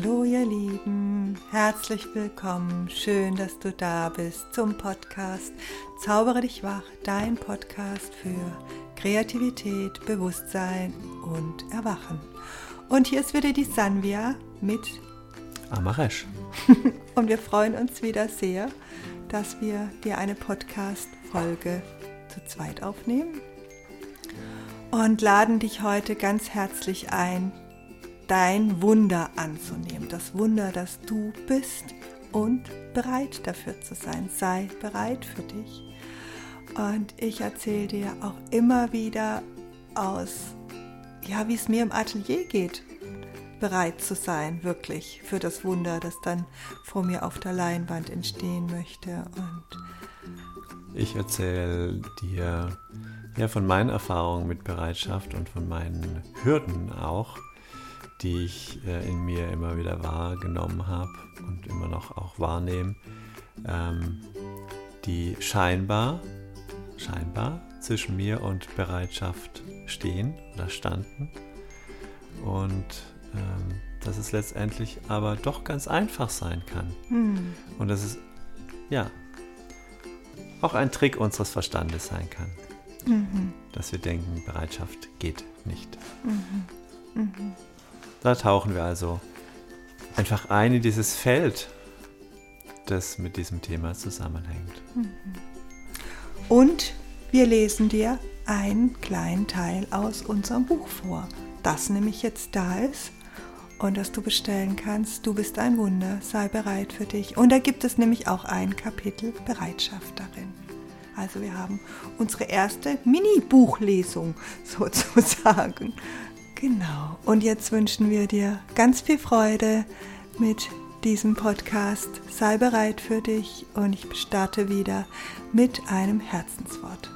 Hallo ihr Lieben, herzlich willkommen, schön, dass du da bist zum Podcast Zaubere dich wach, dein Podcast für Kreativität, Bewusstsein und Erwachen. Und hier ist wieder die Sanvia mit Amaresh. und wir freuen uns wieder sehr, dass wir dir eine Podcast-Folge zu zweit aufnehmen und laden dich heute ganz herzlich ein, dein Wunder anzunehmen. Das Wunder, dass du bist und bereit dafür zu sein. Sei bereit für dich. Und ich erzähle dir auch immer wieder aus, ja, wie es mir im Atelier geht, bereit zu sein, wirklich für das Wunder, das dann vor mir auf der Leinwand entstehen möchte. Und ich erzähle dir ja von meinen Erfahrungen mit Bereitschaft und von meinen Hürden auch die ich äh, in mir immer wieder wahrgenommen habe und immer noch auch wahrnehme, ähm, die scheinbar, scheinbar zwischen mir und Bereitschaft stehen oder standen. Und ähm, dass es letztendlich aber doch ganz einfach sein kann. Hm. Und dass es, ja, auch ein Trick unseres Verstandes sein kann. Mhm. Dass wir denken, Bereitschaft geht nicht. Mhm. Mhm. Da tauchen wir also einfach ein in dieses Feld, das mit diesem Thema zusammenhängt. Mhm. Und wir lesen dir einen kleinen Teil aus unserem Buch vor, das nämlich jetzt da ist und das du bestellen kannst. Du bist ein Wunder, sei bereit für dich. Und da gibt es nämlich auch ein Kapitel Bereitschaft darin. Also wir haben unsere erste Mini-Buchlesung sozusagen. Genau. Und jetzt wünschen wir dir ganz viel Freude mit diesem Podcast. Sei bereit für dich und ich starte wieder mit einem Herzenswort.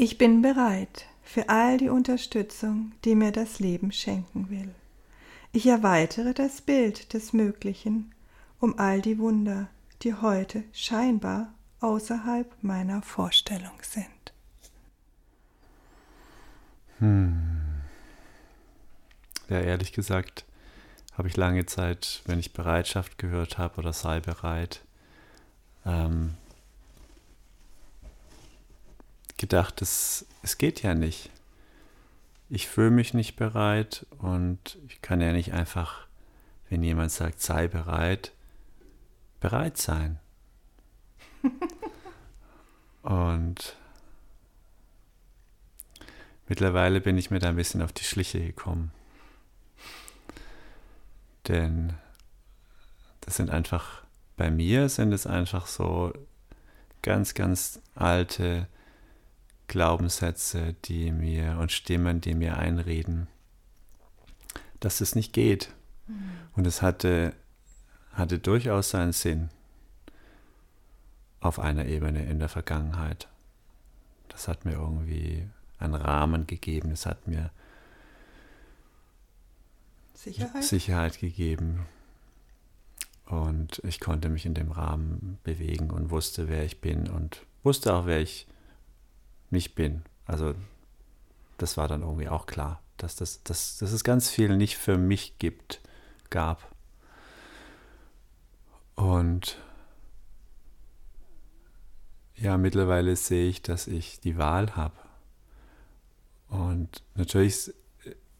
Ich bin bereit für all die Unterstützung, die mir das Leben schenken will. Ich erweitere das Bild des Möglichen um all die Wunder, die heute scheinbar außerhalb meiner Vorstellung sind. Hm. Ja, ehrlich gesagt habe ich lange Zeit, wenn ich Bereitschaft gehört habe oder sei bereit, ähm, gedacht, es, es geht ja nicht. Ich fühle mich nicht bereit und ich kann ja nicht einfach, wenn jemand sagt, sei bereit, bereit sein. und mittlerweile bin ich mir da ein bisschen auf die Schliche gekommen. Denn das sind einfach, bei mir sind es einfach so ganz, ganz alte Glaubenssätze, die mir und Stimmen, die mir einreden, dass es nicht geht. Mhm. Und es hatte, hatte durchaus seinen Sinn auf einer Ebene in der Vergangenheit. Das hat mir irgendwie einen Rahmen gegeben, es hat mir Sicherheit, Sicherheit gegeben. Und ich konnte mich in dem Rahmen bewegen und wusste, wer ich bin und wusste auch, wer ich bin nicht bin. Also das war dann irgendwie auch klar, dass, das, dass, dass es ganz viel nicht für mich gibt, gab. Und ja, mittlerweile sehe ich, dass ich die Wahl habe. Und natürlich,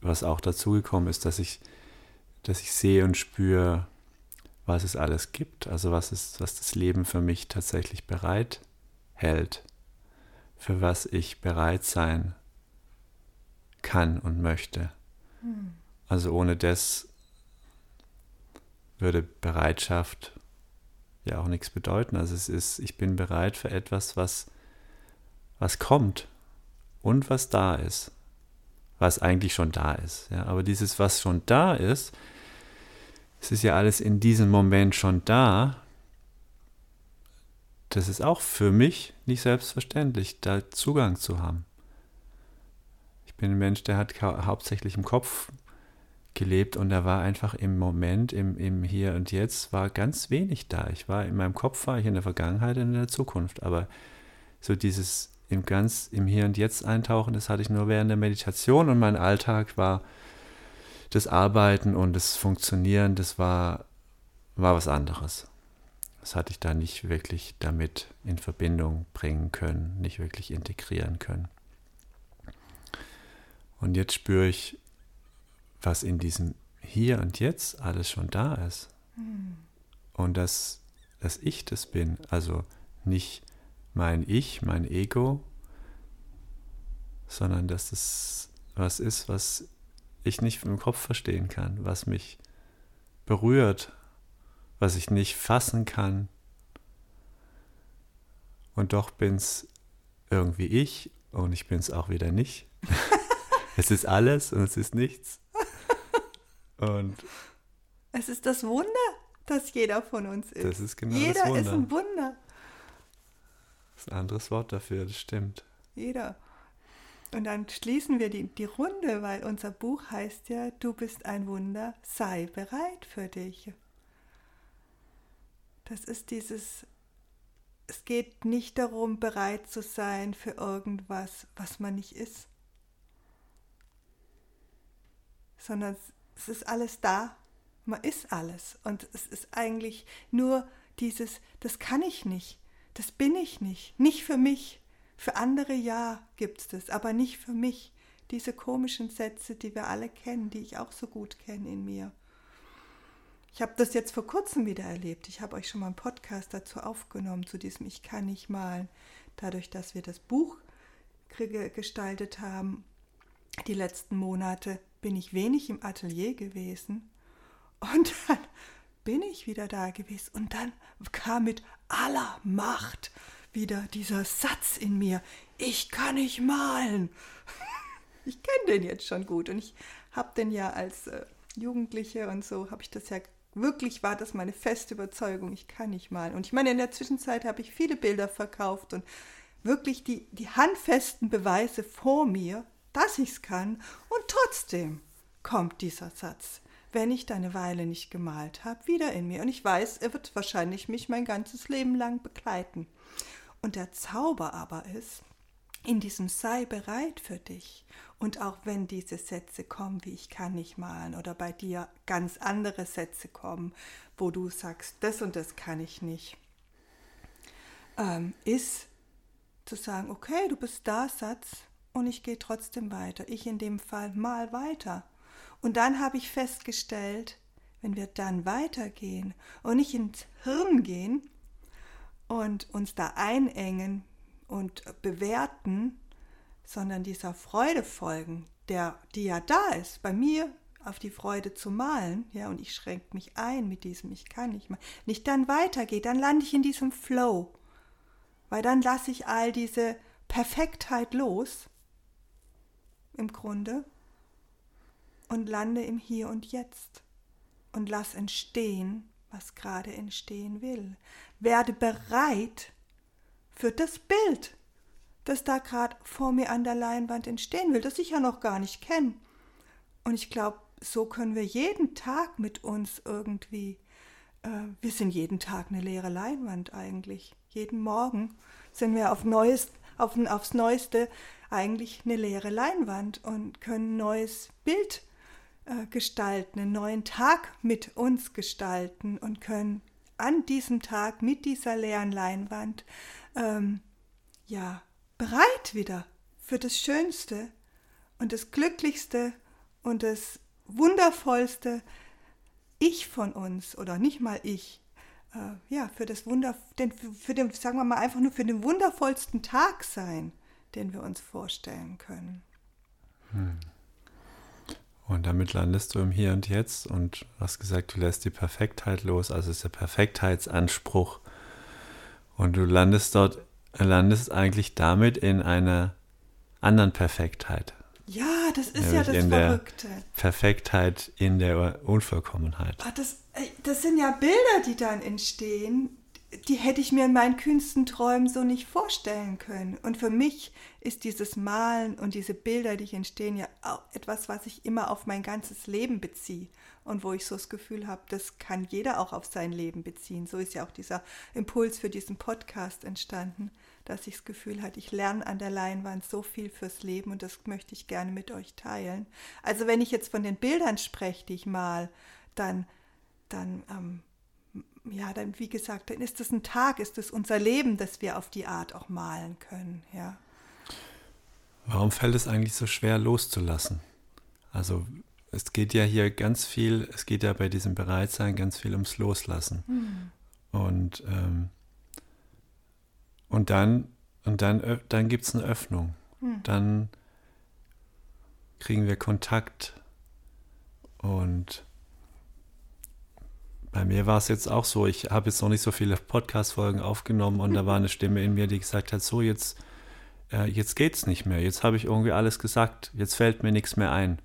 was auch dazugekommen ist, dass ich, dass ich sehe und spüre, was es alles gibt, also was, ist, was das Leben für mich tatsächlich bereit hält für was ich bereit sein kann und möchte. Hm. Also ohne das würde Bereitschaft ja auch nichts bedeuten. Also es ist, ich bin bereit für etwas, was, was kommt und was da ist. Was eigentlich schon da ist. Ja, aber dieses, was schon da ist, es ist ja alles in diesem Moment schon da das ist auch für mich nicht selbstverständlich, da Zugang zu haben. Ich bin ein Mensch, der hat hauptsächlich im Kopf gelebt und da war einfach im Moment, im, im Hier und Jetzt, war ganz wenig da. Ich war in meinem Kopf, war ich in der Vergangenheit und in der Zukunft, aber so dieses im ganz im Hier und Jetzt eintauchen, das hatte ich nur während der Meditation und mein Alltag war das Arbeiten und das Funktionieren, das war, war was anderes. Das hatte ich da nicht wirklich damit in Verbindung bringen können, nicht wirklich integrieren können. Und jetzt spüre ich, was in diesem Hier und Jetzt alles schon da ist. Mhm. Und dass, dass ich das bin, also nicht mein Ich, mein Ego, sondern dass es was ist, was ich nicht im Kopf verstehen kann, was mich berührt, was ich nicht fassen kann. Und doch bin es irgendwie ich und ich bin es auch wieder nicht. es ist alles und es ist nichts. Und es ist das Wunder, dass jeder von uns ist. Das ist genau jeder das Wunder. ist ein Wunder. Das ist ein anderes Wort dafür, das stimmt. Jeder. Und dann schließen wir die, die Runde, weil unser Buch heißt ja, du bist ein Wunder, sei bereit für dich. Das ist dieses, es geht nicht darum, bereit zu sein für irgendwas, was man nicht ist, sondern es ist alles da, man ist alles. Und es ist eigentlich nur dieses, das kann ich nicht, das bin ich nicht, nicht für mich. Für andere ja gibt es das, aber nicht für mich. Diese komischen Sätze, die wir alle kennen, die ich auch so gut kenne in mir. Ich habe das jetzt vor kurzem wieder erlebt. Ich habe euch schon mal einen Podcast dazu aufgenommen, zu diesem Ich kann nicht malen. Dadurch, dass wir das Buch gestaltet haben, die letzten Monate, bin ich wenig im Atelier gewesen. Und dann bin ich wieder da gewesen. Und dann kam mit aller Macht wieder dieser Satz in mir, ich kann nicht malen. Ich kenne den jetzt schon gut und ich habe den ja als äh, Jugendliche und so, habe ich das ja wirklich, war das meine feste Überzeugung, ich kann nicht malen. Und ich meine, in der Zwischenzeit habe ich viele Bilder verkauft und wirklich die, die handfesten Beweise vor mir, dass ich es kann. Und trotzdem kommt dieser Satz, wenn ich da eine Weile nicht gemalt habe, wieder in mir. Und ich weiß, er wird wahrscheinlich mich mein ganzes Leben lang begleiten. Und der Zauber aber ist, in diesem sei bereit für dich. Und auch wenn diese Sätze kommen, wie ich kann nicht malen, oder bei dir ganz andere Sätze kommen, wo du sagst, das und das kann ich nicht, ähm, ist zu sagen, okay, du bist da, Satz, und ich gehe trotzdem weiter. Ich in dem Fall mal weiter. Und dann habe ich festgestellt, wenn wir dann weitergehen und nicht ins Hirn gehen, und uns da einengen und bewerten, sondern dieser Freude folgen, der, die ja da ist, bei mir auf die Freude zu malen, ja, und ich schränke mich ein mit diesem, ich kann nicht mal, nicht dann weitergeht, dann lande ich in diesem Flow, weil dann lasse ich all diese Perfektheit los, im Grunde, und lande im Hier und Jetzt und lass entstehen, was gerade entstehen will. Werde bereit für das Bild, das da gerade vor mir an der Leinwand entstehen will, das ich ja noch gar nicht kenne. Und ich glaube, so können wir jeden Tag mit uns irgendwie, äh, wir sind jeden Tag eine leere Leinwand eigentlich. Jeden Morgen sind wir auf Neues, auf, aufs Neueste eigentlich eine leere Leinwand und können ein neues Bild äh, gestalten, einen neuen Tag mit uns gestalten und können an diesem Tag mit dieser leeren Leinwand ähm, ja bereit wieder für das Schönste und das Glücklichste und das Wundervollste Ich von uns oder nicht mal ich äh, ja für das Wunder den, für den sagen wir mal einfach nur für den wundervollsten Tag sein, den wir uns vorstellen können. Hm. Und damit landest du im Hier und Jetzt und hast gesagt, du lässt die Perfektheit los, also ist der Perfektheitsanspruch. Und du landest dort, landest eigentlich damit in einer anderen Perfektheit. Ja, das ist ja das in Verrückte. Der Perfektheit in der Unvollkommenheit. Ach, das, das sind ja Bilder, die dann entstehen, die hätte ich mir in meinen kühnsten Träumen so nicht vorstellen können. Und für mich ist dieses Malen und diese Bilder, die entstehen, ja auch etwas, was ich immer auf mein ganzes Leben beziehe. Und wo ich so das Gefühl habe, das kann jeder auch auf sein Leben beziehen. So ist ja auch dieser Impuls für diesen Podcast entstanden, dass ich das Gefühl hatte, ich lerne an der Leinwand so viel fürs Leben und das möchte ich gerne mit euch teilen. Also wenn ich jetzt von den Bildern spreche, die ich mal, dann, dann ähm, ja, dann wie gesagt, dann ist es ein Tag, ist es unser Leben, das wir auf die Art auch malen können, ja. Warum fällt es eigentlich so schwer loszulassen? Also es geht ja hier ganz viel, es geht ja bei diesem Bereitsein ganz viel ums Loslassen. Mhm. Und, ähm, und dann, und dann, dann gibt es eine Öffnung. Mhm. Dann kriegen wir Kontakt und bei mir war es jetzt auch so, ich habe jetzt noch nicht so viele Podcast-Folgen aufgenommen und da war eine Stimme in mir, die gesagt hat, so jetzt, äh, jetzt geht's nicht mehr, jetzt habe ich irgendwie alles gesagt, jetzt fällt mir nichts mehr ein.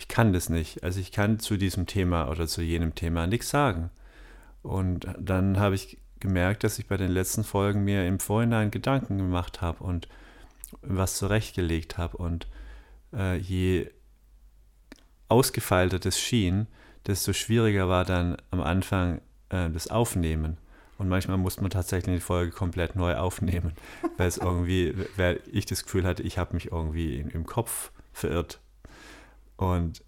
Ich kann das nicht. Also ich kann zu diesem Thema oder zu jenem Thema nichts sagen. Und dann habe ich gemerkt, dass ich bei den letzten Folgen mir im Vorhinein Gedanken gemacht habe und was zurechtgelegt habe. Und äh, je ausgefeilter das schien, desto schwieriger war dann am Anfang äh, das Aufnehmen. Und manchmal musste man tatsächlich die Folge komplett neu aufnehmen, weil es irgendwie, weil ich das Gefühl hatte, ich habe mich irgendwie in, im Kopf verirrt. Und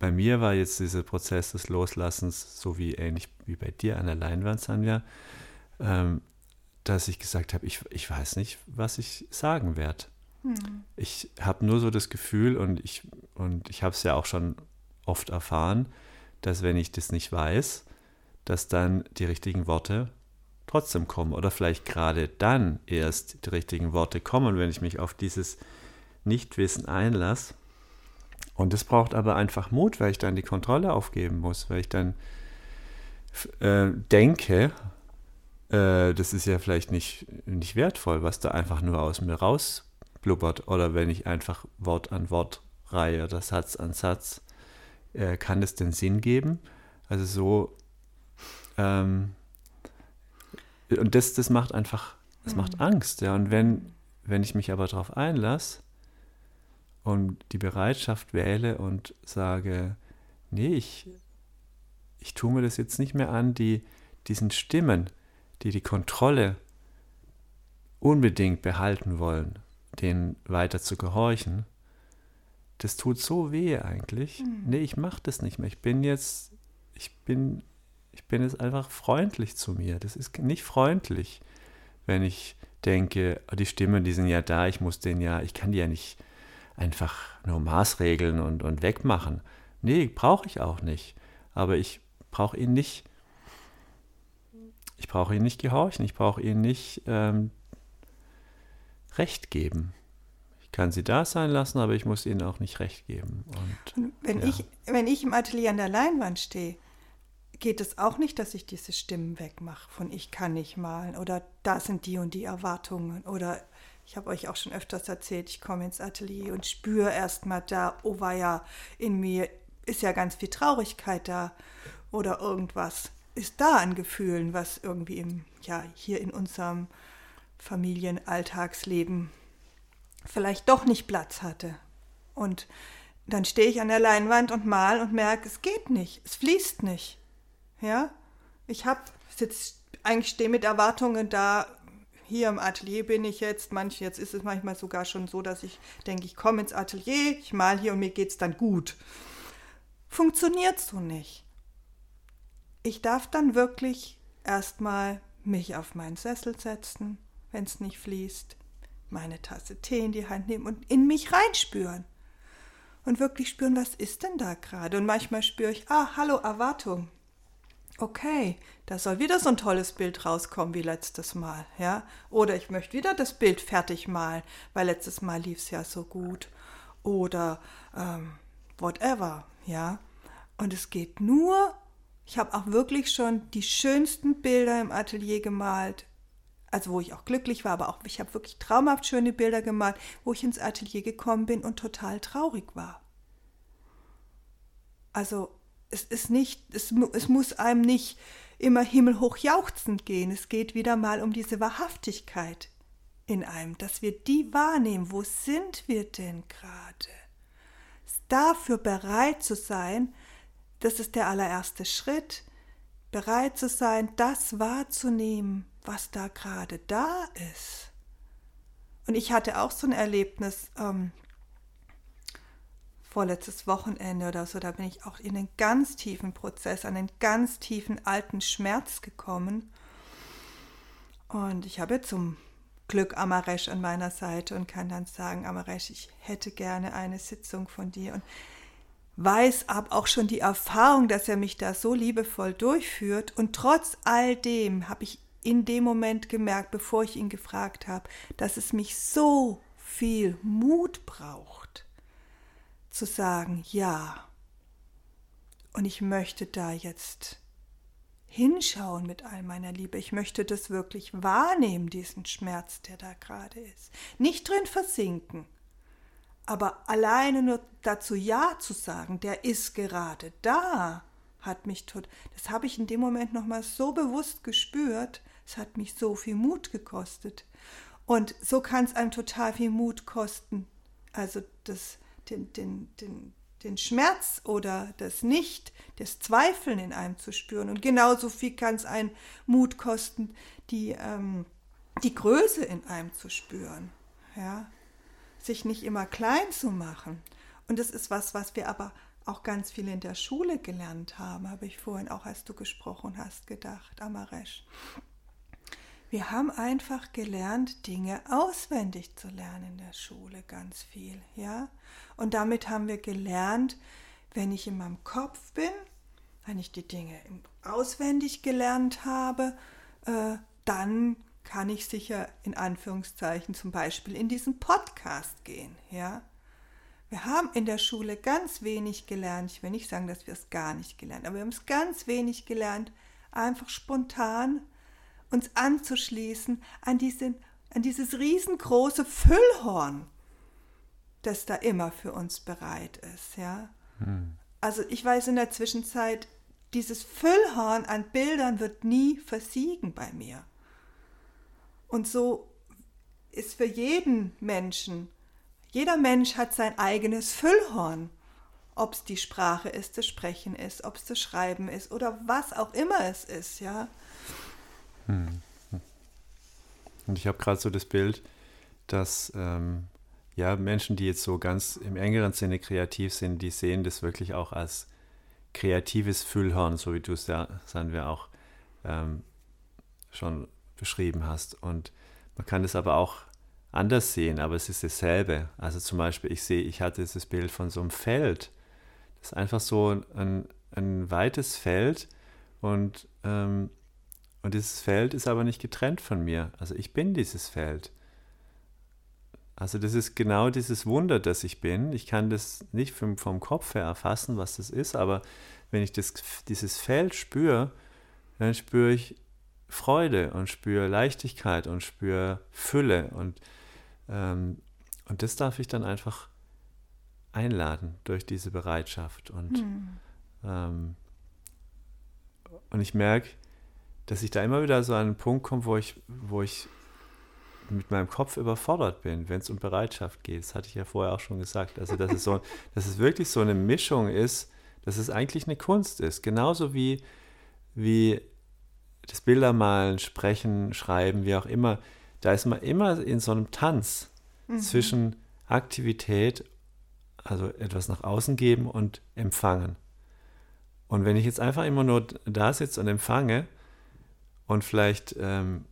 bei mir war jetzt dieser Prozess des Loslassens, so wie ähnlich wie bei dir an der Leinwand, Sanja, ähm, dass ich gesagt habe, ich, ich weiß nicht, was ich sagen werde. Hm. Ich habe nur so das Gefühl und ich, und ich habe es ja auch schon oft erfahren, dass wenn ich das nicht weiß, dass dann die richtigen Worte trotzdem kommen oder vielleicht gerade dann erst die richtigen Worte kommen, wenn ich mich auf dieses Nichtwissen einlasse. Und das braucht aber einfach Mut, weil ich dann die Kontrolle aufgeben muss, weil ich dann äh, denke, äh, das ist ja vielleicht nicht, nicht wertvoll, was da einfach nur aus mir rausblubbert. Oder wenn ich einfach Wort an Wort reihe oder Satz an Satz äh, kann es denn Sinn geben? Also so, ähm, und das, das macht einfach, das mhm. macht Angst, ja. Und wenn, wenn ich mich aber darauf einlasse und die Bereitschaft wähle und sage, nee, ich, ich tue mir das jetzt nicht mehr an, die, diesen Stimmen, die die Kontrolle unbedingt behalten wollen, denen weiter zu gehorchen, das tut so weh eigentlich. Mhm. Nee, ich mache das nicht mehr. Ich bin jetzt, ich bin, ich bin jetzt einfach freundlich zu mir. Das ist nicht freundlich, wenn ich denke, oh, die Stimmen, die sind ja da, ich muss den ja, ich kann die ja nicht einfach nur maßregeln und, und wegmachen. Nee, brauche ich auch nicht. Aber ich brauche ihn nicht, ich brauche ihn nicht gehorchen, ich brauche ihn nicht ähm, Recht geben kann sie da sein lassen, aber ich muss ihnen auch nicht recht geben. Und, wenn, ja. ich, wenn ich im Atelier an der Leinwand stehe, geht es auch nicht, dass ich diese Stimmen wegmache von ich kann nicht malen oder da sind die und die Erwartungen oder ich habe euch auch schon öfters erzählt, ich komme ins Atelier und spüre erstmal da, oh ja, in mir ist ja ganz viel Traurigkeit da oder irgendwas ist da an Gefühlen, was irgendwie im, ja, hier in unserem Familienalltagsleben vielleicht doch nicht Platz hatte. Und dann stehe ich an der Leinwand und mal und merke, es geht nicht, es fließt nicht. Ja, ich habe eigentlich stehe mit Erwartungen da. Hier im Atelier bin ich jetzt. Manch, jetzt ist es manchmal sogar schon so, dass ich denke, ich komme ins Atelier, ich mal hier und mir geht es dann gut. Funktioniert so nicht. Ich darf dann wirklich erstmal mich auf meinen Sessel setzen, wenn es nicht fließt meine Tasse Tee in die Hand nehmen und in mich reinspüren. Und wirklich spüren, was ist denn da gerade? Und manchmal spüre ich, ah, hallo, Erwartung. Okay, da soll wieder so ein tolles Bild rauskommen wie letztes Mal, ja? Oder ich möchte wieder das Bild fertig malen, weil letztes Mal lief es ja so gut. Oder ähm, whatever, ja? Und es geht nur, ich habe auch wirklich schon die schönsten Bilder im Atelier gemalt, also wo ich auch glücklich war, aber auch ich habe wirklich traumhaft schöne Bilder gemalt, wo ich ins Atelier gekommen bin und total traurig war. Also es ist nicht, es, es muss einem nicht immer himmelhoch jauchzend gehen. Es geht wieder mal um diese Wahrhaftigkeit in einem, dass wir die wahrnehmen. Wo sind wir denn gerade? Dafür bereit zu sein, das ist der allererste Schritt, bereit zu sein, das wahrzunehmen, was da gerade da ist. Und ich hatte auch so ein Erlebnis, ähm, vorletztes Wochenende oder so, da bin ich auch in einen ganz tiefen Prozess, an einen ganz tiefen alten Schmerz gekommen. Und ich habe zum Glück Amaresh an meiner Seite und kann dann sagen, Amaresh, ich hätte gerne eine Sitzung von dir und weiß ab auch schon die Erfahrung, dass er mich da so liebevoll durchführt und trotz all dem habe ich in dem Moment gemerkt, bevor ich ihn gefragt habe, dass es mich so viel Mut braucht, zu sagen, ja, und ich möchte da jetzt hinschauen mit all meiner Liebe. Ich möchte das wirklich wahrnehmen, diesen Schmerz, der da gerade ist. Nicht drin versinken, aber alleine nur dazu Ja zu sagen, der ist gerade da, hat mich tot. Das habe ich in dem Moment nochmal so bewusst gespürt. Es hat mich so viel Mut gekostet. Und so kann es einem total viel Mut kosten. Also das, den, den, den, den Schmerz oder das Nicht, das Zweifeln in einem zu spüren. Und genauso viel kann es einen Mut kosten, die, ähm, die Größe in einem zu spüren. Ja? Sich nicht immer klein zu machen. Und das ist was, was wir aber auch ganz viel in der Schule gelernt haben, habe ich vorhin auch, als du gesprochen hast, gedacht, Amaresh. Wir haben einfach gelernt, Dinge auswendig zu lernen in der Schule, ganz viel, ja. Und damit haben wir gelernt, wenn ich in meinem Kopf bin, wenn ich die Dinge auswendig gelernt habe, äh, dann kann ich sicher in Anführungszeichen zum Beispiel in diesen Podcast gehen, ja. Wir haben in der Schule ganz wenig gelernt. Ich will nicht sagen, dass wir es gar nicht gelernt, aber wir haben es ganz wenig gelernt, einfach spontan uns anzuschließen an, diesen, an dieses riesengroße Füllhorn, das da immer für uns bereit ist. Ja? Hm. Also ich weiß in der Zwischenzeit, dieses Füllhorn an Bildern wird nie versiegen bei mir. Und so ist für jeden Menschen, jeder Mensch hat sein eigenes Füllhorn. Ob es die Sprache ist, das Sprechen ist, ob es das Schreiben ist oder was auch immer es ist, ja. Hm. Und ich habe gerade so das Bild, dass ähm, ja, Menschen, die jetzt so ganz im engeren Sinne kreativ sind, die sehen das wirklich auch als kreatives Füllhorn, so wie du es ja, sagen wir auch, ähm, schon beschrieben hast. Und man kann es aber auch anders sehen, aber es ist dasselbe. Also zum Beispiel, ich sehe, ich hatte dieses Bild von so einem Feld. Das ist einfach so ein, ein weites Feld und ähm, und dieses Feld ist aber nicht getrennt von mir. Also ich bin dieses Feld. Also das ist genau dieses Wunder, das ich bin. Ich kann das nicht vom, vom Kopf her erfassen, was das ist, aber wenn ich das, dieses Feld spüre, dann spüre ich Freude und spüre Leichtigkeit und spüre Fülle. Und, ähm, und das darf ich dann einfach einladen durch diese Bereitschaft. Und, hm. ähm, und ich merke, dass ich da immer wieder so an einen Punkt komme, wo ich, wo ich mit meinem Kopf überfordert bin, wenn es um Bereitschaft geht. Das hatte ich ja vorher auch schon gesagt. Also, dass es, so, dass es wirklich so eine Mischung ist, dass es eigentlich eine Kunst ist. Genauso wie, wie das Bildermalen, Sprechen, Schreiben, wie auch immer. Da ist man immer in so einem Tanz mhm. zwischen Aktivität, also etwas nach außen geben und empfangen. Und wenn ich jetzt einfach immer nur da sitze und empfange, und vielleicht ähm,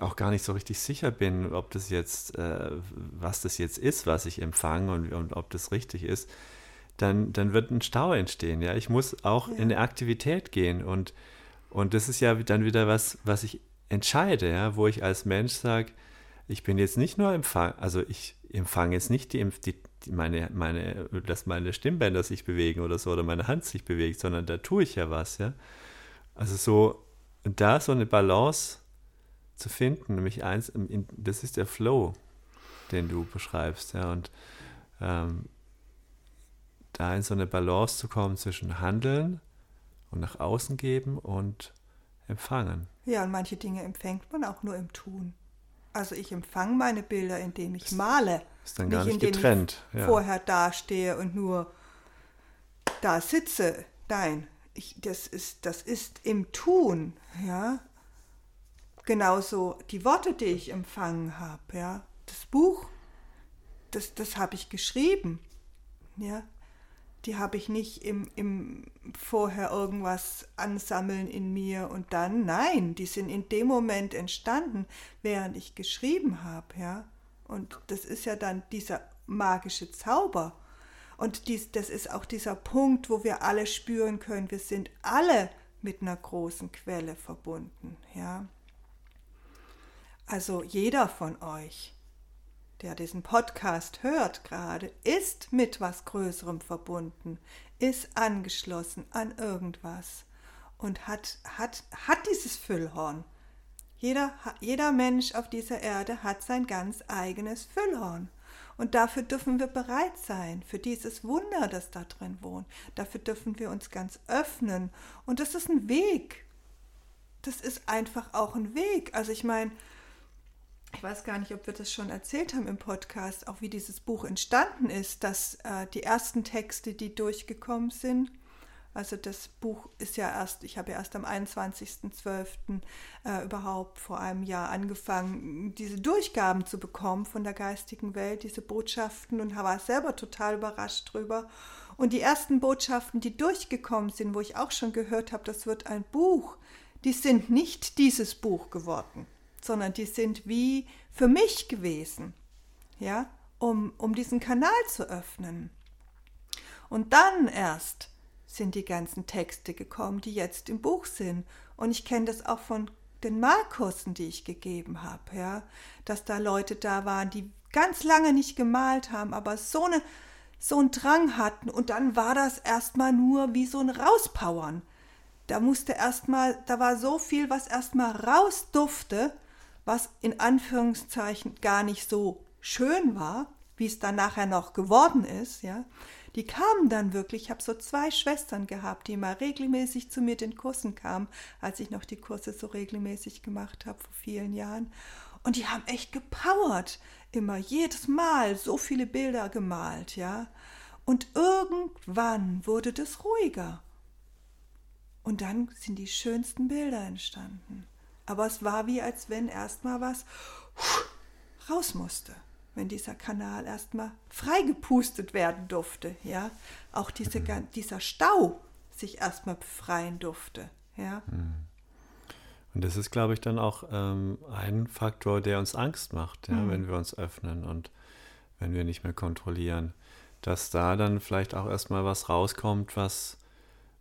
auch gar nicht so richtig sicher bin, ob das jetzt, äh, was das jetzt ist, was ich empfange und, und, ob das richtig ist, dann, dann wird ein Stau entstehen. Ja, ich muss auch ja. in eine Aktivität gehen und, und das ist ja dann wieder was, was ich entscheide, ja, wo ich als Mensch sage, ich bin jetzt nicht nur empfang, also ich empfange jetzt nicht die, die, die, meine, meine, dass meine Stimmbänder sich bewegen oder so oder meine Hand sich bewegt, sondern da tue ich ja was, ja. Also so und da so eine Balance zu finden, nämlich eins, das ist der Flow, den du beschreibst, ja, und ähm, da in so eine Balance zu kommen zwischen Handeln und nach außen geben und empfangen. Ja, und manche Dinge empfängt man auch nur im Tun. Also ich empfange meine Bilder, indem ich male. Ist dann gar nicht, indem getrennt. Ich ja. vorher dastehe und nur da sitze. Nein, ich, das, ist, das ist im Tun, ja. Genauso die Worte, die ich empfangen habe, ja. Das Buch, das, das habe ich geschrieben, ja die habe ich nicht im, im vorher irgendwas ansammeln in mir und dann, nein, die sind in dem Moment entstanden, während ich geschrieben habe, ja. Und das ist ja dann dieser magische Zauber. Und dies, das ist auch dieser Punkt, wo wir alle spüren können, wir sind alle mit einer großen Quelle verbunden, ja. Also jeder von euch der diesen Podcast hört gerade, ist mit was Größerem verbunden, ist angeschlossen an irgendwas und hat, hat, hat dieses Füllhorn. Jeder, jeder Mensch auf dieser Erde hat sein ganz eigenes Füllhorn. Und dafür dürfen wir bereit sein, für dieses Wunder, das da drin wohnt. Dafür dürfen wir uns ganz öffnen. Und das ist ein Weg. Das ist einfach auch ein Weg. Also ich meine, ich weiß gar nicht, ob wir das schon erzählt haben im Podcast, auch wie dieses Buch entstanden ist, dass äh, die ersten Texte, die durchgekommen sind, also das Buch ist ja erst, ich habe ja erst am 21.12. Äh, überhaupt vor einem Jahr angefangen, diese Durchgaben zu bekommen von der geistigen Welt, diese Botschaften und war selber total überrascht drüber. Und die ersten Botschaften, die durchgekommen sind, wo ich auch schon gehört habe, das wird ein Buch, die sind nicht dieses Buch geworden sondern die sind wie für mich gewesen, ja, um, um diesen Kanal zu öffnen. Und dann erst sind die ganzen Texte gekommen, die jetzt im Buch sind. Und ich kenne das auch von den Malkursen, die ich gegeben habe, ja, dass da Leute da waren, die ganz lange nicht gemalt haben, aber so eine so einen Drang hatten und dann war das erstmal nur wie so ein Rauspowern. Da musste erstmal, da war so viel, was erstmal raus durfte, was in Anführungszeichen gar nicht so schön war, wie es dann nachher noch geworden ist, ja, die kamen dann wirklich. Ich habe so zwei Schwestern gehabt, die mal regelmäßig zu mir den Kursen kamen, als ich noch die Kurse so regelmäßig gemacht habe vor vielen Jahren. Und die haben echt gepowert, immer jedes Mal so viele Bilder gemalt, ja. Und irgendwann wurde das ruhiger. Und dann sind die schönsten Bilder entstanden. Aber es war wie, als wenn erstmal was raus musste, wenn dieser Kanal erstmal freigepustet werden durfte, ja. Auch diese, mhm. dieser Stau sich erstmal befreien durfte, ja. Mhm. Und das ist, glaube ich, dann auch ähm, ein Faktor, der uns Angst macht, ja, mhm. wenn wir uns öffnen und wenn wir nicht mehr kontrollieren, dass da dann vielleicht auch erstmal was rauskommt, was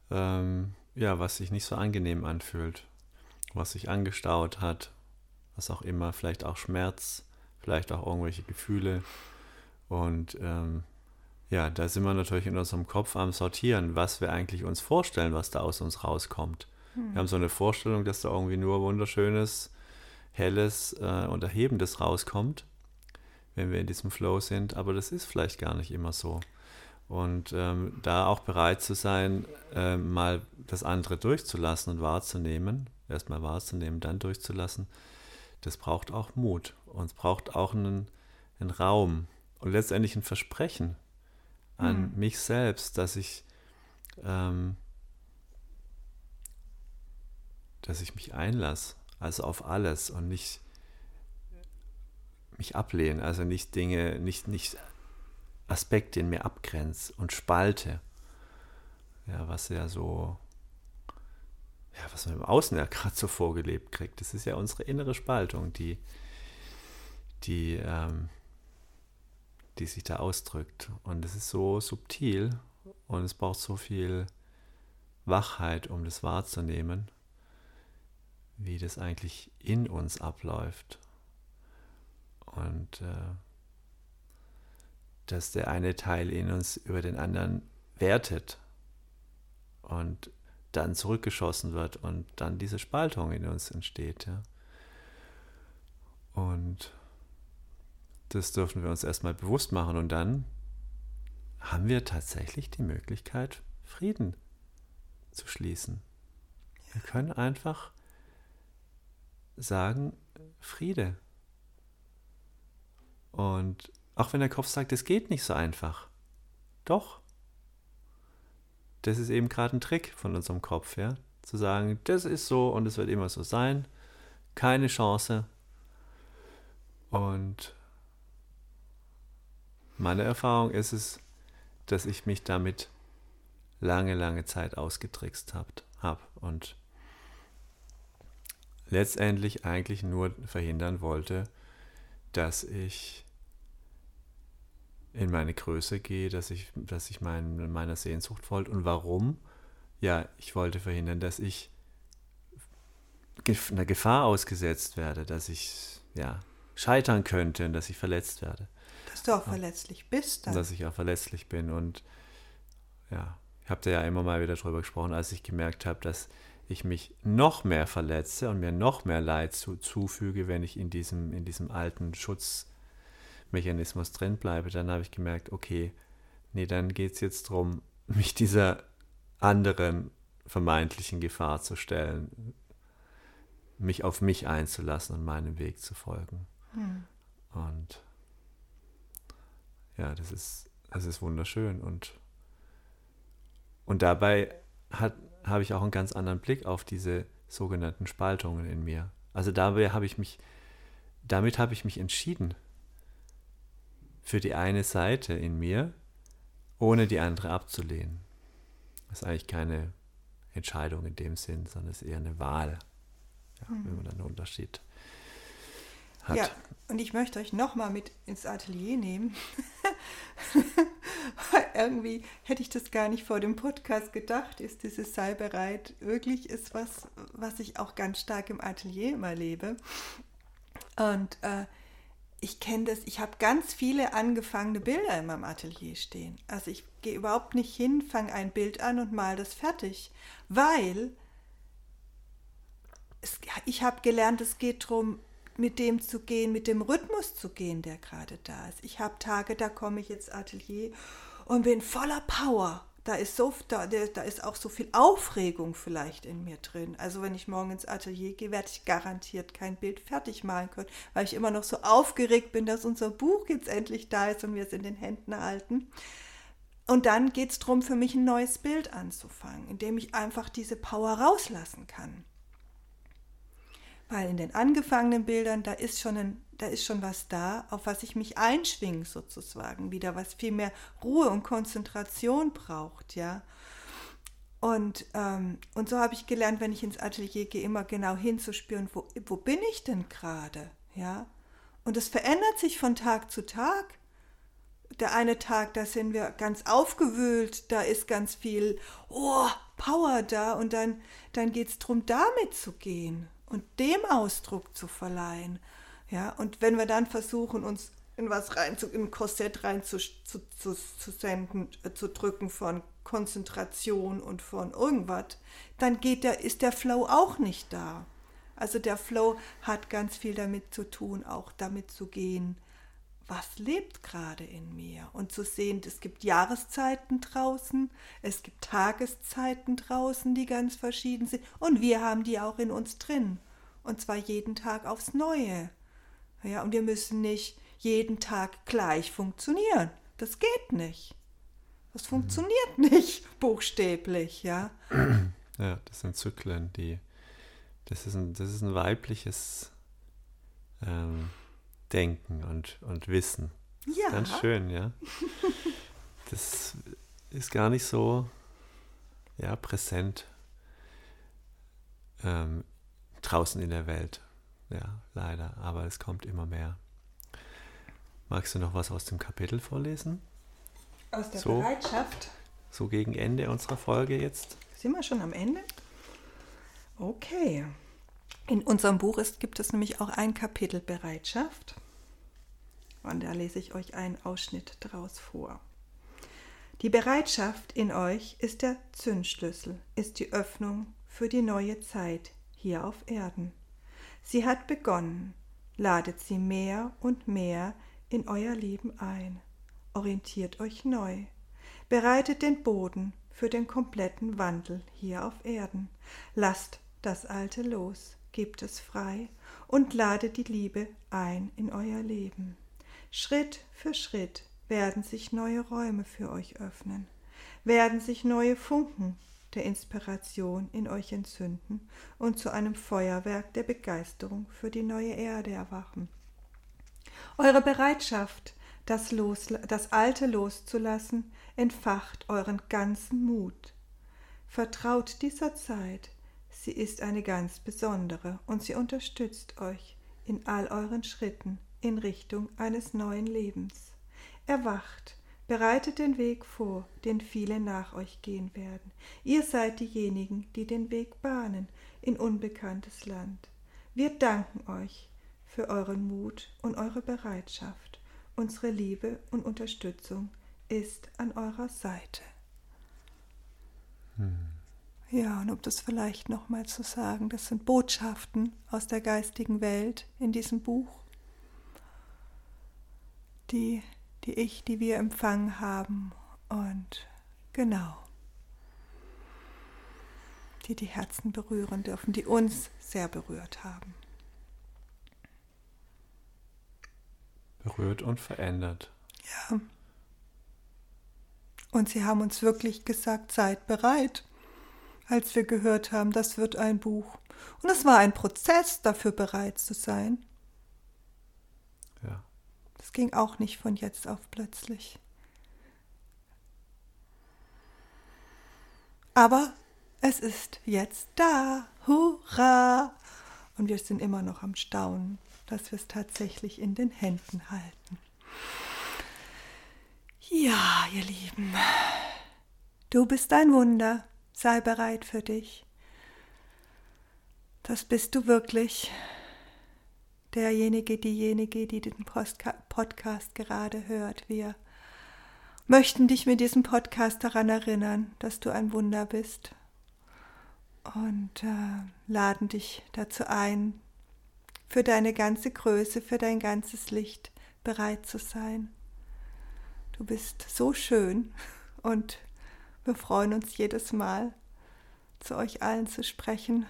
ähm, ja, was sich nicht so angenehm anfühlt was sich angestaut hat, was auch immer, vielleicht auch Schmerz, vielleicht auch irgendwelche Gefühle. Und ähm, ja, da sind wir natürlich in unserem Kopf am Sortieren, was wir eigentlich uns vorstellen, was da aus uns rauskommt. Hm. Wir haben so eine Vorstellung, dass da irgendwie nur wunderschönes, helles äh, und erhebendes rauskommt, wenn wir in diesem Flow sind, aber das ist vielleicht gar nicht immer so. Und ähm, da auch bereit zu sein, äh, mal das andere durchzulassen und wahrzunehmen, erstmal wahrzunehmen, dann durchzulassen, das braucht auch Mut und es braucht auch einen, einen Raum und letztendlich ein Versprechen an mhm. mich selbst, dass ich, ähm, dass ich mich einlasse, also auf alles und nicht mich ablehne, also nicht Dinge, nicht, nicht Aspekte in mir abgrenze und spalte. Ja, was ja so ja, was man im Außen ja gerade so vorgelebt kriegt. Das ist ja unsere innere Spaltung, die, die, ähm, die sich da ausdrückt. Und es ist so subtil und es braucht so viel Wachheit, um das wahrzunehmen, wie das eigentlich in uns abläuft. Und äh, dass der eine Teil in uns über den anderen wertet und dann zurückgeschossen wird und dann diese Spaltung in uns entsteht. Ja. Und das dürfen wir uns erstmal bewusst machen und dann haben wir tatsächlich die Möglichkeit, Frieden zu schließen. Wir können einfach sagen, Friede. Und auch wenn der Kopf sagt, es geht nicht so einfach. Doch. Das ist eben gerade ein Trick von unserem Kopf, ja. Zu sagen, das ist so und es wird immer so sein. Keine Chance. Und meine Erfahrung ist es, dass ich mich damit lange, lange Zeit ausgetrickst habe hab und letztendlich eigentlich nur verhindern wollte, dass ich in meine Größe gehe, dass ich, dass ich mein, meiner Sehnsucht folge. Und warum? Ja, ich wollte verhindern, dass ich einer Gefahr ausgesetzt werde, dass ich ja, scheitern könnte und dass ich verletzt werde. Dass du auch verletzlich bist. Dann. Dass ich auch verletzlich bin. Und ja, ich habe da ja immer mal wieder drüber gesprochen, als ich gemerkt habe, dass ich mich noch mehr verletze und mir noch mehr Leid zu, zufüge, wenn ich in diesem, in diesem alten Schutzmechanismus drin bleibe, dann habe ich gemerkt, okay, nee, dann geht es jetzt darum, mich dieser anderen vermeintlichen Gefahr zu stellen, mich auf mich einzulassen und meinem Weg zu folgen. Hm. Und ja, das ist, das ist wunderschön. Und, und dabei hat, habe ich auch einen ganz anderen Blick auf diese sogenannten Spaltungen in mir. Also dabei habe ich mich, damit habe ich mich entschieden für die eine Seite in mir, ohne die andere abzulehnen. Das ist eigentlich keine Entscheidung in dem Sinn, sondern es ist eher eine Wahl, ja, mhm. wenn man dann einen Unterschied hat. Ja, und ich möchte euch nochmal mit ins Atelier nehmen. Irgendwie hätte ich das gar nicht vor dem Podcast gedacht, ist dieses Sei bereit wirklich ist was, was ich auch ganz stark im Atelier immer lebe. Und äh, ich kenne das, ich habe ganz viele angefangene Bilder in meinem Atelier stehen. Also ich gehe überhaupt nicht hin, fange ein Bild an und mal das fertig, weil es, ich habe gelernt, es geht darum, mit dem zu gehen, mit dem Rhythmus zu gehen, der gerade da ist. Ich habe Tage, da komme ich ins Atelier und bin voller Power. Da ist, so, da, da ist auch so viel Aufregung vielleicht in mir drin. Also wenn ich morgen ins Atelier gehe, werde ich garantiert kein Bild fertig malen können, weil ich immer noch so aufgeregt bin, dass unser Buch jetzt endlich da ist und wir es in den Händen halten. Und dann geht es darum, für mich ein neues Bild anzufangen, indem ich einfach diese Power rauslassen kann. Weil in den angefangenen Bildern, da ist schon, ein, da ist schon was da, auf was ich mich einschwinge sozusagen, wieder was viel mehr Ruhe und Konzentration braucht, ja. Und, ähm, und so habe ich gelernt, wenn ich ins Atelier gehe, immer genau hinzuspüren, wo, wo bin ich denn gerade, ja. Und es verändert sich von Tag zu Tag. Der eine Tag, da sind wir ganz aufgewühlt, da ist ganz viel oh, Power da und dann, dann geht es darum, damit zu gehen und dem Ausdruck zu verleihen. Ja, und wenn wir dann versuchen, uns in was rein zu, in ein Korsett rein zu, zu, zu, zu senden, äh, zu drücken von Konzentration und von irgendwas, dann geht der, ist der Flow auch nicht da. Also der Flow hat ganz viel damit zu tun, auch damit zu gehen, was lebt gerade in mir und zu sehen, es gibt Jahreszeiten draußen, es gibt Tageszeiten draußen, die ganz verschieden sind und wir haben die auch in uns drin und zwar jeden Tag aufs Neue. Ja, und wir müssen nicht jeden Tag gleich funktionieren. Das geht nicht. Das funktioniert nicht buchstäblich, ja. Ja, das sind Zyklen, die das ist ein, das ist ein weibliches ähm, Denken und, und Wissen. Ja. Ganz schön, ja. Das ist gar nicht so ja, präsent ähm, draußen in der Welt. Ja, leider, aber es kommt immer mehr. Magst du noch was aus dem Kapitel vorlesen? Aus der so, Bereitschaft? So gegen Ende unserer Folge jetzt. Sind wir schon am Ende? Okay. In unserem Buch ist, gibt es nämlich auch ein Kapitel Bereitschaft. Und da lese ich euch einen Ausschnitt daraus vor. Die Bereitschaft in euch ist der Zündschlüssel, ist die Öffnung für die neue Zeit hier auf Erden. Sie hat begonnen, ladet sie mehr und mehr in euer Leben ein. Orientiert euch neu. bereitet den Boden für den kompletten Wandel hier auf Erden. Lasst das Alte los, gebt es frei und ladet die Liebe ein in euer Leben. Schritt für Schritt werden sich neue Räume für euch öffnen, werden sich neue Funken der Inspiration in euch entzünden und zu einem Feuerwerk der Begeisterung für die neue Erde erwachen. Eure Bereitschaft, das, Los, das Alte loszulassen, entfacht euren ganzen Mut. Vertraut dieser Zeit, sie ist eine ganz besondere und sie unterstützt euch in all euren Schritten in Richtung eines neuen Lebens. Erwacht, bereitet den Weg vor, den viele nach euch gehen werden. Ihr seid diejenigen, die den Weg bahnen in unbekanntes Land. Wir danken euch für euren Mut und eure Bereitschaft. Unsere Liebe und Unterstützung ist an eurer Seite. Hm. Ja, und um das vielleicht nochmal zu sagen, das sind Botschaften aus der geistigen Welt in diesem Buch, die, die ich, die wir empfangen haben und genau, die die Herzen berühren dürfen, die uns sehr berührt haben. Berührt und verändert. Ja. Und sie haben uns wirklich gesagt, seid bereit, als wir gehört haben, das wird ein Buch. Und es war ein Prozess, dafür bereit zu sein. Das ging auch nicht von jetzt auf plötzlich. Aber es ist jetzt da. Hurra! Und wir sind immer noch am Staunen dass wir es tatsächlich in den Händen halten. Ja, ihr Lieben, du bist ein Wunder, sei bereit für dich. Das bist du wirklich, derjenige, diejenige, die den Podcast gerade hört. Wir möchten dich mit diesem Podcast daran erinnern, dass du ein Wunder bist und äh, laden dich dazu ein, für deine ganze Größe, für dein ganzes Licht bereit zu sein. Du bist so schön und wir freuen uns jedes Mal, zu euch allen zu sprechen.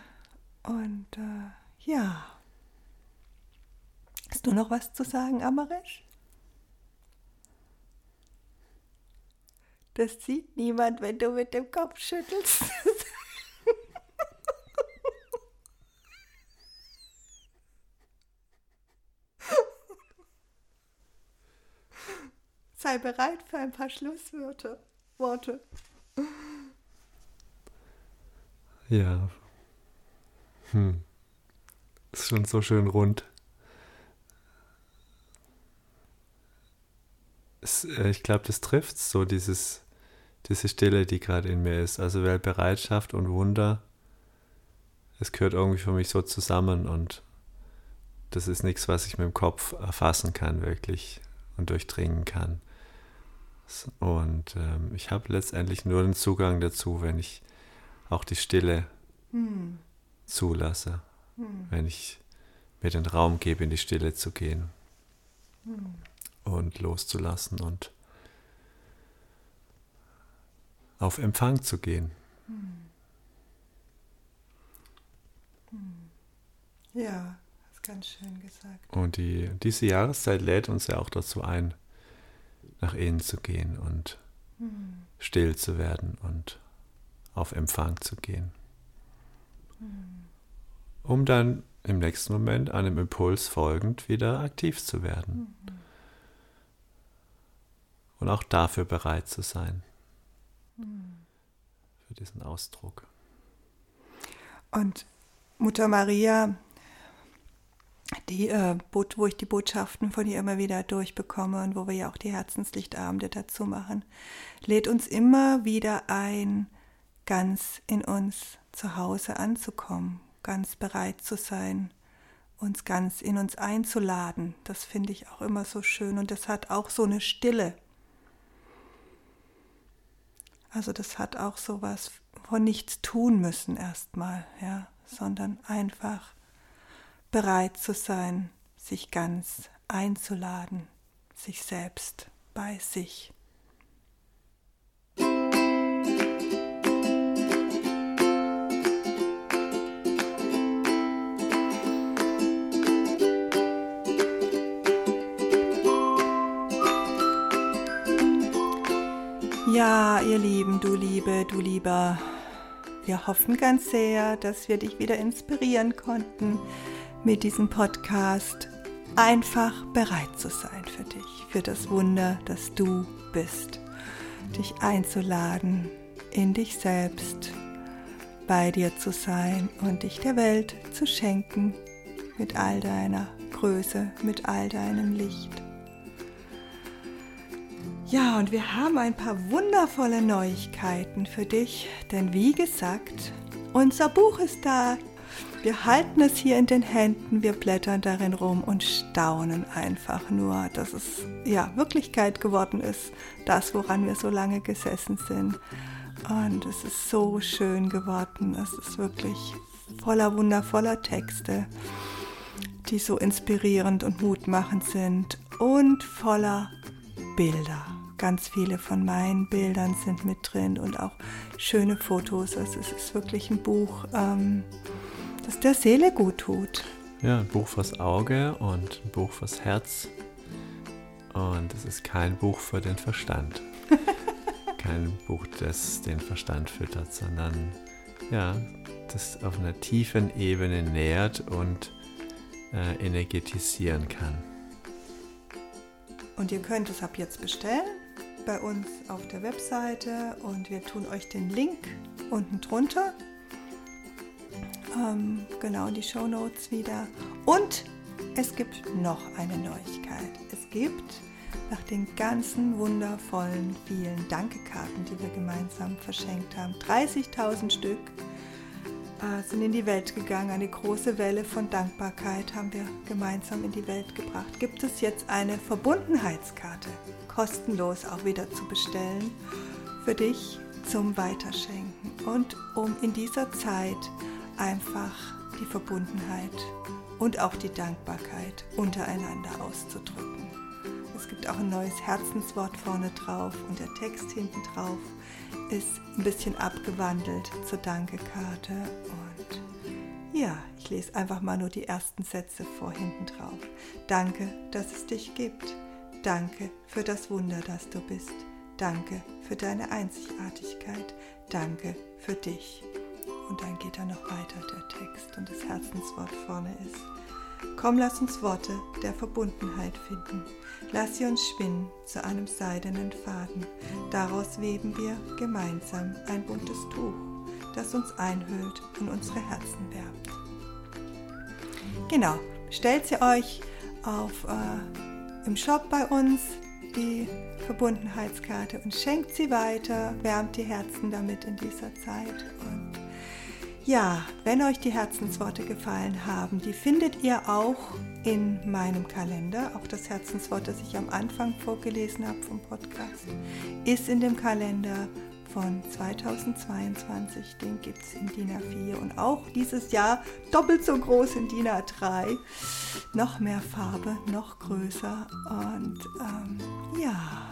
Und äh, ja, hast du noch was zu sagen, Amarish? Das sieht niemand, wenn du mit dem Kopf schüttelst. Sei bereit für ein paar Schlussworte. Worte. Ja. Hm. Ist schon so schön rund. Es, äh, ich glaube, das trifft so dieses, diese Stille, die gerade in mir ist. Also weil Bereitschaft und Wunder, es gehört irgendwie für mich so zusammen und das ist nichts, was ich mit dem Kopf erfassen kann, wirklich und durchdringen kann. Und ähm, ich habe letztendlich nur den Zugang dazu, wenn ich auch die Stille hm. zulasse, hm. wenn ich mir den Raum gebe, in die Stille zu gehen hm. Und loszulassen und auf Empfang zu gehen. Hm. Hm. Ja, das ist ganz schön gesagt. Und die, diese Jahreszeit lädt uns ja auch dazu ein, nach innen zu gehen und mhm. still zu werden und auf Empfang zu gehen. Mhm. Um dann im nächsten Moment einem Impuls folgend wieder aktiv zu werden. Mhm. Und auch dafür bereit zu sein. Für diesen Ausdruck. Und Mutter Maria die, äh, wo ich die Botschaften von ihr immer wieder durchbekomme und wo wir ja auch die Herzenslichtabende dazu machen, lädt uns immer wieder ein, ganz in uns zu Hause anzukommen, ganz bereit zu sein, uns ganz in uns einzuladen. Das finde ich auch immer so schön und das hat auch so eine Stille. Also das hat auch so was von nichts tun müssen erstmal, ja, sondern einfach bereit zu sein, sich ganz einzuladen, sich selbst bei sich. Ja, ihr Lieben, du Liebe, du Lieber, wir hoffen ganz sehr, dass wir dich wieder inspirieren konnten mit diesem Podcast, einfach bereit zu sein für dich, für das Wunder, das du bist, dich einzuladen, in dich selbst, bei dir zu sein und dich der Welt zu schenken mit all deiner Größe, mit all deinem Licht. Ja, und wir haben ein paar wundervolle Neuigkeiten für dich, denn wie gesagt, unser Buch ist da. Wir halten es hier in den Händen, wir blättern darin rum und staunen einfach nur, dass es ja Wirklichkeit geworden ist, das, woran wir so lange gesessen sind. Und es ist so schön geworden. Es ist wirklich voller wundervoller Texte, die so inspirierend und mutmachend sind und voller Bilder ganz viele von meinen Bildern sind mit drin und auch schöne Fotos. Also es ist wirklich ein Buch, ähm, das der Seele gut tut. Ja, ein Buch fürs Auge und ein Buch fürs Herz. Und es ist kein Buch für den Verstand. kein Buch, das den Verstand füttert, sondern ja, das auf einer tiefen Ebene nährt und äh, energetisieren kann. Und ihr könnt es ab jetzt bestellen bei uns auf der Webseite und wir tun euch den Link unten drunter. Ähm, genau in die Show Notes wieder. Und es gibt noch eine Neuigkeit. Es gibt nach den ganzen wundervollen vielen Dankekarten, die wir gemeinsam verschenkt haben, 30.000 Stück sind in die Welt gegangen. Eine große Welle von Dankbarkeit haben wir gemeinsam in die Welt gebracht. Gibt es jetzt eine Verbundenheitskarte, kostenlos auch wieder zu bestellen, für dich zum Weiterschenken und um in dieser Zeit einfach die Verbundenheit und auch die Dankbarkeit untereinander auszudrücken. Es gibt auch ein neues Herzenswort vorne drauf und der Text hinten drauf ist ein bisschen abgewandelt zur Dankekarte. Und ja, ich lese einfach mal nur die ersten Sätze vor hinten drauf. Danke, dass es dich gibt. Danke für das Wunder, das du bist. Danke für deine Einzigartigkeit. Danke für dich. Und dann geht er noch weiter, der Text und das Herzenswort vorne ist. Komm, lass uns Worte der Verbundenheit finden. Lass sie uns spinnen zu einem seidenen Faden. Daraus weben wir gemeinsam ein buntes Tuch, das uns einhüllt und unsere Herzen wärmt. Genau, stellt sie euch auf, äh, im Shop bei uns, die Verbundenheitskarte, und schenkt sie weiter, wärmt die Herzen damit in dieser Zeit. Und ja, wenn euch die Herzensworte gefallen haben, die findet ihr auch in meinem Kalender. Auch das Herzenswort, das ich am Anfang vorgelesen habe vom Podcast, ist in dem Kalender von 2022. Den gibt es in DIN A4 und auch dieses Jahr doppelt so groß in DIN A3. Noch mehr Farbe, noch größer und ähm, ja.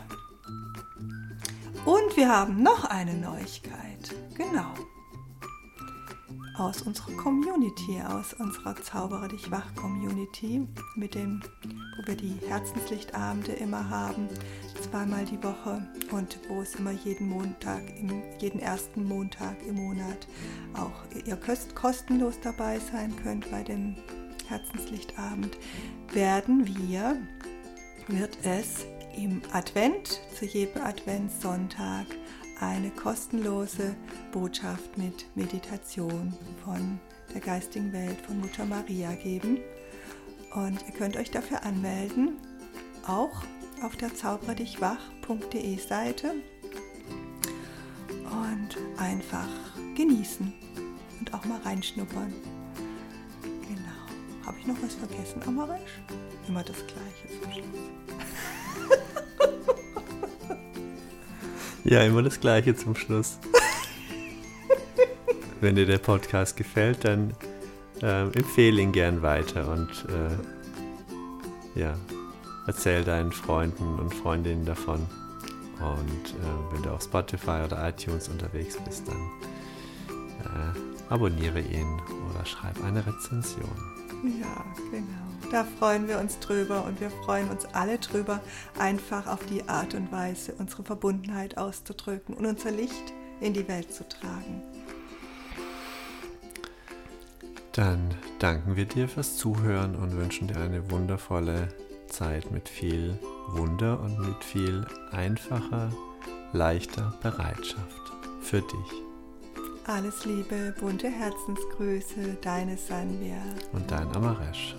Und wir haben noch eine Neuigkeit. Genau aus unserer Community, aus unserer Zauberer dich wach Community, mit dem, wo wir die Herzenslichtabende immer haben, zweimal die Woche und wo es immer jeden Montag, jeden ersten Montag im Monat auch ihr kostenlos dabei sein könnt bei dem Herzenslichtabend, werden wir, wird es im Advent, zu jedem Adventssonntag, eine kostenlose Botschaft mit Meditation von der geistigen Welt von Mutter Maria geben. Und ihr könnt euch dafür anmelden, auch auf der zauberedichwach.de Seite und einfach genießen und auch mal reinschnuppern. Genau. Habe ich noch was vergessen, Amarisch? Immer das Gleiche zum Schluss. Ja, immer das Gleiche zum Schluss. Wenn dir der Podcast gefällt, dann äh, empfehle ihn gern weiter und äh, ja, erzähl deinen Freunden und Freundinnen davon. Und äh, wenn du auf Spotify oder iTunes unterwegs bist, dann äh, abonniere ihn oder schreib eine Rezension. Ja, genau. Da freuen wir uns drüber und wir freuen uns alle drüber, einfach auf die Art und Weise unsere Verbundenheit auszudrücken und unser Licht in die Welt zu tragen. Dann danken wir dir fürs Zuhören und wünschen dir eine wundervolle Zeit mit viel Wunder und mit viel einfacher, leichter Bereitschaft für dich. Alles Liebe, bunte Herzensgrüße, deine Sanvia. Und dein Amaresch.